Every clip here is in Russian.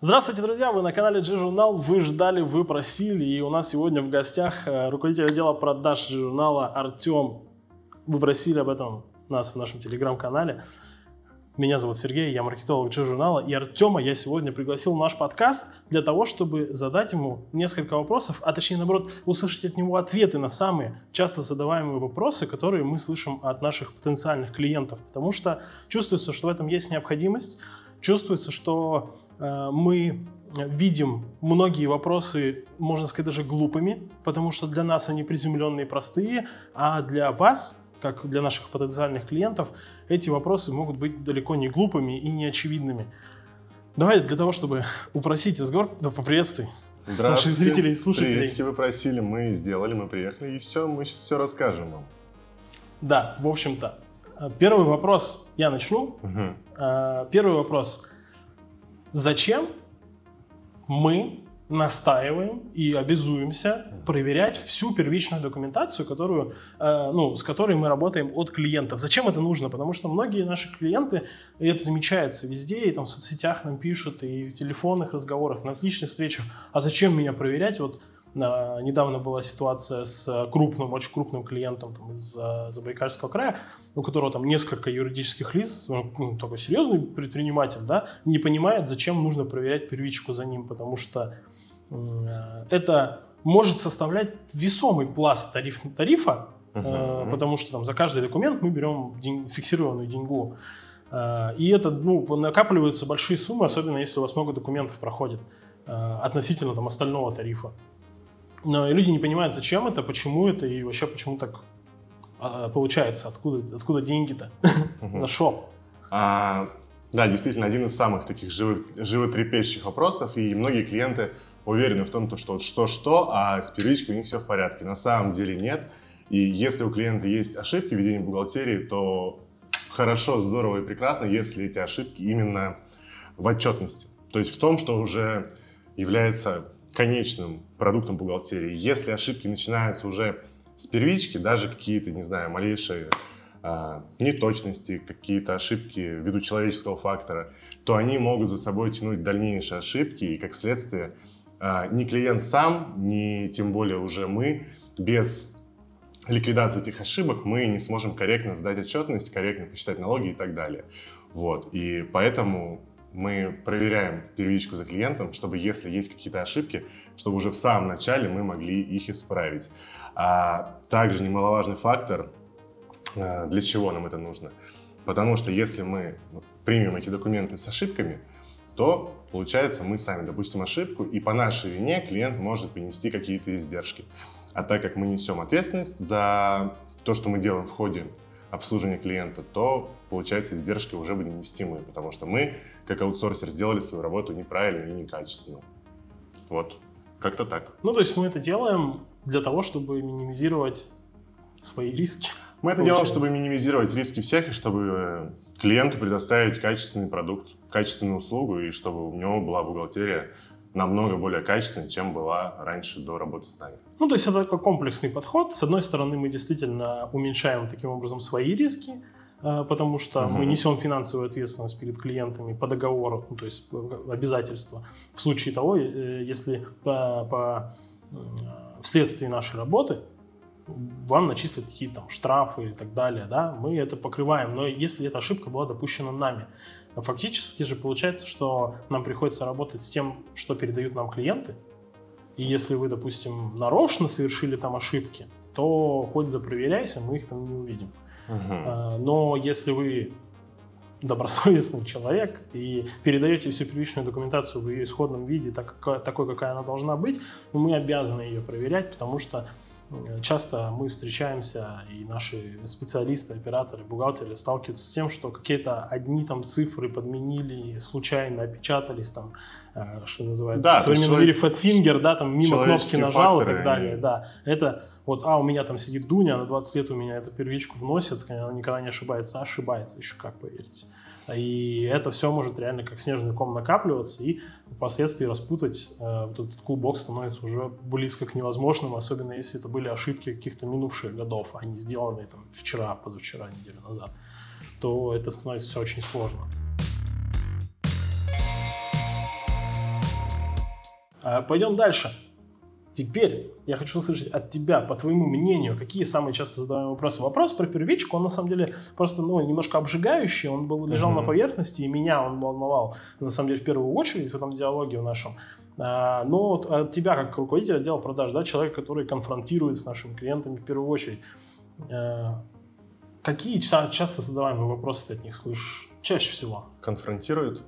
Здравствуйте, друзья! Вы на канале G-журнал. Вы ждали, вы просили. И у нас сегодня в гостях э, руководитель отдела продаж G-журнала Артем. Вы просили об этом нас в нашем телеграм-канале. Меня зовут Сергей, я маркетолог G-журнала. И Артема я сегодня пригласил в наш подкаст для того, чтобы задать ему несколько вопросов, а точнее, наоборот, услышать от него ответы на самые часто задаваемые вопросы, которые мы слышим от наших потенциальных клиентов. Потому что чувствуется, что в этом есть необходимость. Чувствуется, что мы видим многие вопросы, можно сказать, даже глупыми, потому что для нас они приземленные и простые, а для вас, как для наших потенциальных клиентов, эти вопросы могут быть далеко не глупыми и не очевидными. Давай для того, чтобы упросить разговор, да, поприветствуй наших зрителей и слушателей. Приветики вы просили, мы сделали, мы приехали, и все, мы сейчас все расскажем вам. Да, в общем-то. Первый вопрос я начну. Угу. Первый вопрос – Зачем мы настаиваем и обязуемся проверять всю первичную документацию, которую, э, ну, с которой мы работаем от клиентов. Зачем это нужно? Потому что многие наши клиенты, и это замечается везде, и там в соцсетях нам пишут, и в телефонных разговорах, на личных встречах, а зачем меня проверять? Вот недавно была ситуация с крупным, очень крупным клиентом там, из э, Забайкальского края, у которого там несколько юридических лиц, ну, такой серьезный предприниматель, да, не понимает, зачем нужно проверять первичку за ним, потому что э, это может составлять весомый пласт тариф, тарифа, uh-huh. э, потому что там за каждый документ мы берем день, фиксированную деньгу. Э, и это ну, накапливаются большие суммы, особенно если у вас много документов проходит э, относительно там, остального тарифа. Но люди не понимают, зачем это, почему это и вообще почему так а, получается, откуда, откуда деньги-то? За что? А, да, действительно, один из самых таких живо, животрепещущих вопросов, и многие клиенты уверены в том, что что-что, а с первичкой у них все в порядке. На самом деле нет. И если у клиента есть ошибки в ведении бухгалтерии, то хорошо, здорово и прекрасно, если эти ошибки именно в отчетности. То есть в том, что уже является конечным продуктом бухгалтерии. Если ошибки начинаются уже с первички, даже какие-то, не знаю, малейшие а, неточности, какие-то ошибки ввиду человеческого фактора, то они могут за собой тянуть дальнейшие ошибки, и как следствие а, ни клиент сам, ни тем более уже мы без ликвидации этих ошибок мы не сможем корректно сдать отчетность, корректно посчитать налоги и так далее. Вот. И поэтому мы проверяем первичку за клиентом, чтобы если есть какие-то ошибки, чтобы уже в самом начале мы могли их исправить. А также немаловажный фактор, а, для чего нам это нужно. Потому что если мы примем эти документы с ошибками, то получается мы сами допустим ошибку, и по нашей вине клиент может принести какие-то издержки. А так как мы несем ответственность за то, что мы делаем в ходе обслуживания клиента, то, получается, издержки уже были нестимые, потому что мы, как аутсорсер, сделали свою работу неправильно и некачественно. Вот, как-то так. Ну, то есть мы это делаем для того, чтобы минимизировать свои риски. Мы это делаем, чтобы минимизировать риски всех и чтобы э, клиенту предоставить качественный продукт, качественную услугу и чтобы у него была бухгалтерия намного более качественной, чем была раньше до работы с нами. Ну, то есть это такой комплексный подход. С одной стороны, мы действительно уменьшаем таким образом свои риски, э, потому что угу. мы несем финансовую ответственность перед клиентами по договору, ну, то есть э, обязательства. В случае того, если по, по вследствие нашей работы вам начислят какие-то там штрафы и так далее, да, мы это покрываем. Но если эта ошибка была допущена нами, фактически же получается, что нам приходится работать с тем, что передают нам клиенты. И если вы, допустим, нарочно совершили там ошибки, то хоть запроверяйся, мы их там не увидим. Uh-huh. Но если вы добросовестный человек и передаете всю первичную документацию в ее исходном виде, так, такой, какая она должна быть, мы обязаны ее проверять, потому что часто мы встречаемся, и наши специалисты, операторы, бухгалтеры сталкиваются с тем, что какие-то одни там цифры подменили, случайно опечатались там, что называется, да, в современном человек, мире fat finger, да, там мимо кнопки нажал и так далее, они... да. Это вот, а, у меня там сидит Дуня, на 20 лет у меня эту первичку вносит, она никогда не ошибается, а ошибается еще, как поверьте. И это все может реально как снежный ком накапливаться и впоследствии распутать. Э, вот этот клубок становится уже близко к невозможному, особенно если это были ошибки каких-то минувших годов, а не сделанные там вчера, позавчера, неделю назад, то это становится все очень сложно. Пойдем дальше. Теперь я хочу услышать от тебя, по твоему мнению, какие самые часто задаваемые вопросы. Вопрос про первичку, он на самом деле просто ну, немножко обжигающий, он был, лежал uh-huh. на поверхности, и меня он волновал, на самом деле, в первую очередь в этом диалоге в нашем. А, но вот от тебя, как руководителя отдела продаж, да, человек, который конфронтирует с нашими клиентами в первую очередь, а, какие часто задаваемые вопросы ты от них слышишь? Чаще всего. Конфронтирует?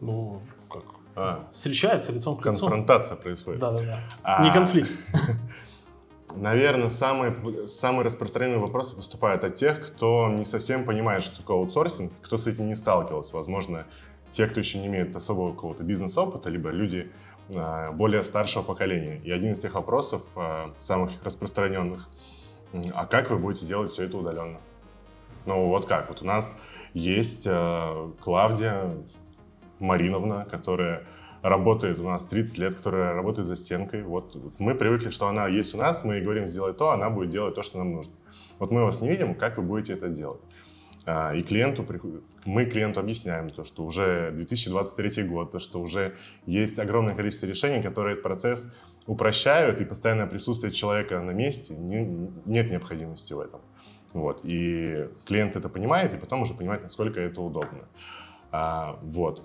Ну, как? А. Встречается лицом к лицу. Конфронтация происходит. Да-да-да. А... Не конфликт. Наверное, самые, самые распространенные вопросы поступают от тех, кто не совсем понимает, что такое аутсорсинг, кто с этим не сталкивался. Возможно, те, кто еще не имеет особого какого-то бизнес-опыта, либо люди а, более старшего поколения. И один из тех вопросов, а, самых распространенных, а как вы будете делать все это удаленно? Ну вот как, вот у нас есть а, Клавдия Мариновна, которая работает у нас 30 лет, которая работает за стенкой. Вот мы привыкли, что она есть у нас, мы ей говорим сделать то, она будет делать то, что нам нужно. Вот мы вас не видим, как вы будете это делать? А, и клиенту, мы клиенту объясняем то, что уже 2023 год, то, что уже есть огромное количество решений, которые этот процесс упрощают, и постоянное присутствие человека на месте, не, нет необходимости в этом. Вот. И клиент это понимает, и потом уже понимает, насколько это удобно. А, вот.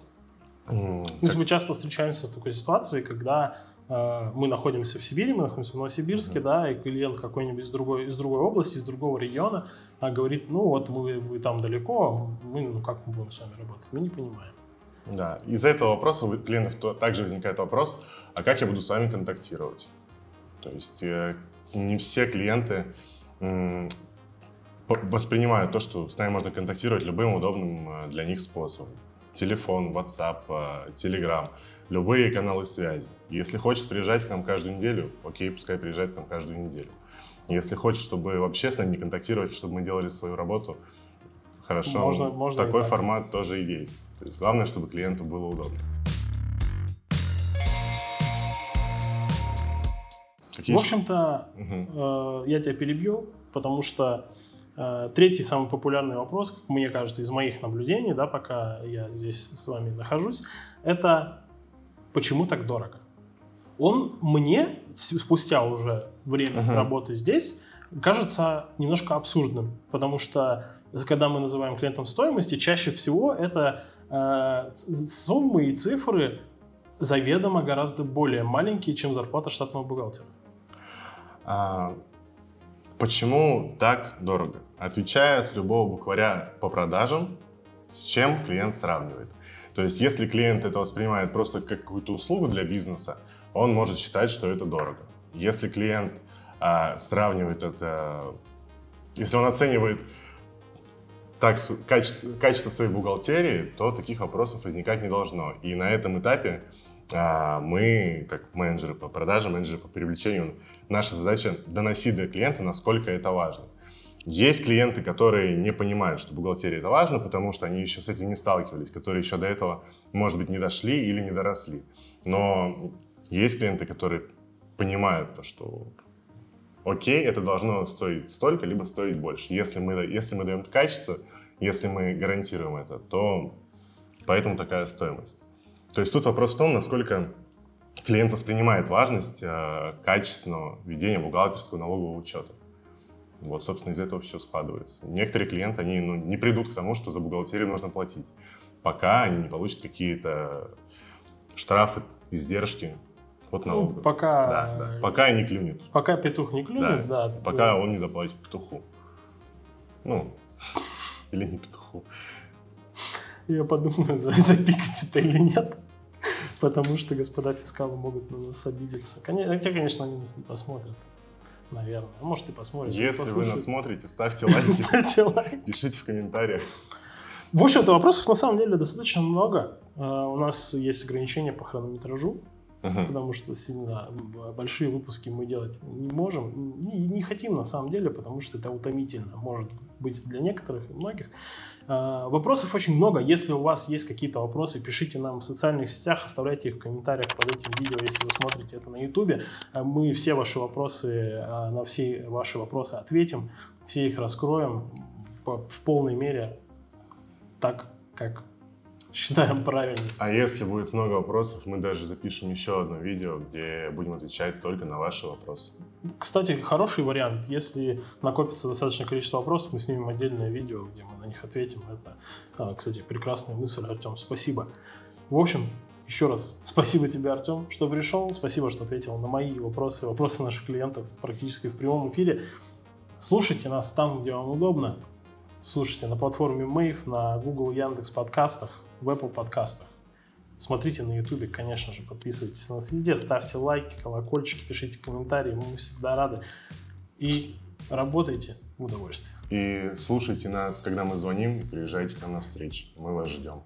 Ну, как... Мы часто встречаемся с такой ситуацией, когда э, мы находимся в Сибири, мы находимся в Новосибирске, mm-hmm. да, и клиент какой-нибудь из другой, из другой области, из другого региона, а говорит, ну вот мы, вы там далеко, мы, ну как мы будем с вами работать? Мы не понимаем. Да, из-за этого вопроса у клиентов то, также возникает вопрос, а как я буду с вами контактировать? То есть э, не все клиенты м, воспринимают то, что с нами можно контактировать любым удобным э, для них способом. Телефон, WhatsApp, э, Telegram, любые каналы связи. Если хочет приезжать к нам каждую неделю, окей, пускай приезжает к нам каждую неделю. Если хочет, чтобы вообще с нами не контактировать, чтобы мы делали свою работу, хорошо. Можно, можно Такой так. формат тоже и есть. То есть главное, чтобы клиенту было удобно. Какие в общем-то, угу. э, я тебя перебью, потому что э, третий самый популярный вопрос, как мне кажется, из моих наблюдений, да, пока я здесь с вами нахожусь, это почему так дорого? он мне спустя уже время uh-huh. работы здесь кажется немножко абсурдным, потому что когда мы называем клиентом стоимости, чаще всего это э, суммы и цифры заведомо гораздо более маленькие, чем зарплата штатного бухгалтера. А, почему так дорого? Отвечая с любого букваря по продажам, с чем клиент сравнивает. То есть, если клиент это воспринимает просто как какую-то услугу для бизнеса, он может считать, что это дорого. Если клиент а, сравнивает это, если он оценивает так, качество, качество своей бухгалтерии, то таких вопросов возникать не должно. И на этом этапе а, мы, как менеджеры по продажам, менеджеры по привлечению, наша задача доносить до клиента, насколько это важно. Есть клиенты, которые не понимают, что бухгалтерия это важно, потому что они еще с этим не сталкивались, которые еще до этого, может быть, не дошли или не доросли. Но есть клиенты, которые понимают то, что окей, это должно стоить столько, либо стоить больше. Если мы, если мы даем качество, если мы гарантируем это, то поэтому такая стоимость. То есть тут вопрос в том, насколько клиент воспринимает важность э, качественного ведения бухгалтерского налогового учета. Вот, собственно, из этого все складывается. Некоторые клиенты, они ну, не придут к тому, что за бухгалтерию нужно платить, пока они не получат какие-то штрафы, издержки от налога. Ну, пока... Да, да. Пока не клюнет. Пока петух не клюнет, да. да пока да. он не заплатит петуху. Ну, или не петуху. Я подумаю, запикать это или нет. Потому что господа фискалы могут на нас обидеться. Хотя, конечно, они нас не посмотрят. Наверное. А может и посмотрите. Если вы нас смотрите, ставьте лайки. ставьте лайки. Пишите в комментариях. В общем-то, вопросов на самом деле достаточно много. Uh, у нас есть ограничения по хронометражу uh-huh. потому что сильно большие выпуски мы делать не можем, не, не хотим на самом деле, потому что это утомительно, может быть для некоторых и многих. А, вопросов очень много. Если у вас есть какие-то вопросы, пишите нам в социальных сетях, оставляйте их в комментариях под этим видео, если вы смотрите это на YouTube. А, мы все ваши вопросы, а, на все ваши вопросы ответим, все их раскроем в полной мере так, как считаем правильным. А если будет много вопросов, мы даже запишем еще одно видео, где будем отвечать только на ваши вопросы. Кстати, хороший вариант. Если накопится достаточное количество вопросов, мы снимем отдельное видео, где мы на них ответим. Это, а, кстати, прекрасная мысль, Артем. Спасибо. В общем, еще раз спасибо тебе, Артем, что пришел. Спасибо, что ответил на мои вопросы, вопросы наших клиентов практически в прямом эфире. Слушайте нас там, где вам удобно. Слушайте на платформе Mave, на Google, Яндекс подкастах, в Apple подкастах. Смотрите на YouTube, конечно же, подписывайтесь на нас везде, ставьте лайки, колокольчики, пишите комментарии, мы всегда рады. И работайте в удовольствие. И слушайте нас, когда мы звоним, приезжайте к нам на встречу. Мы вас ждем.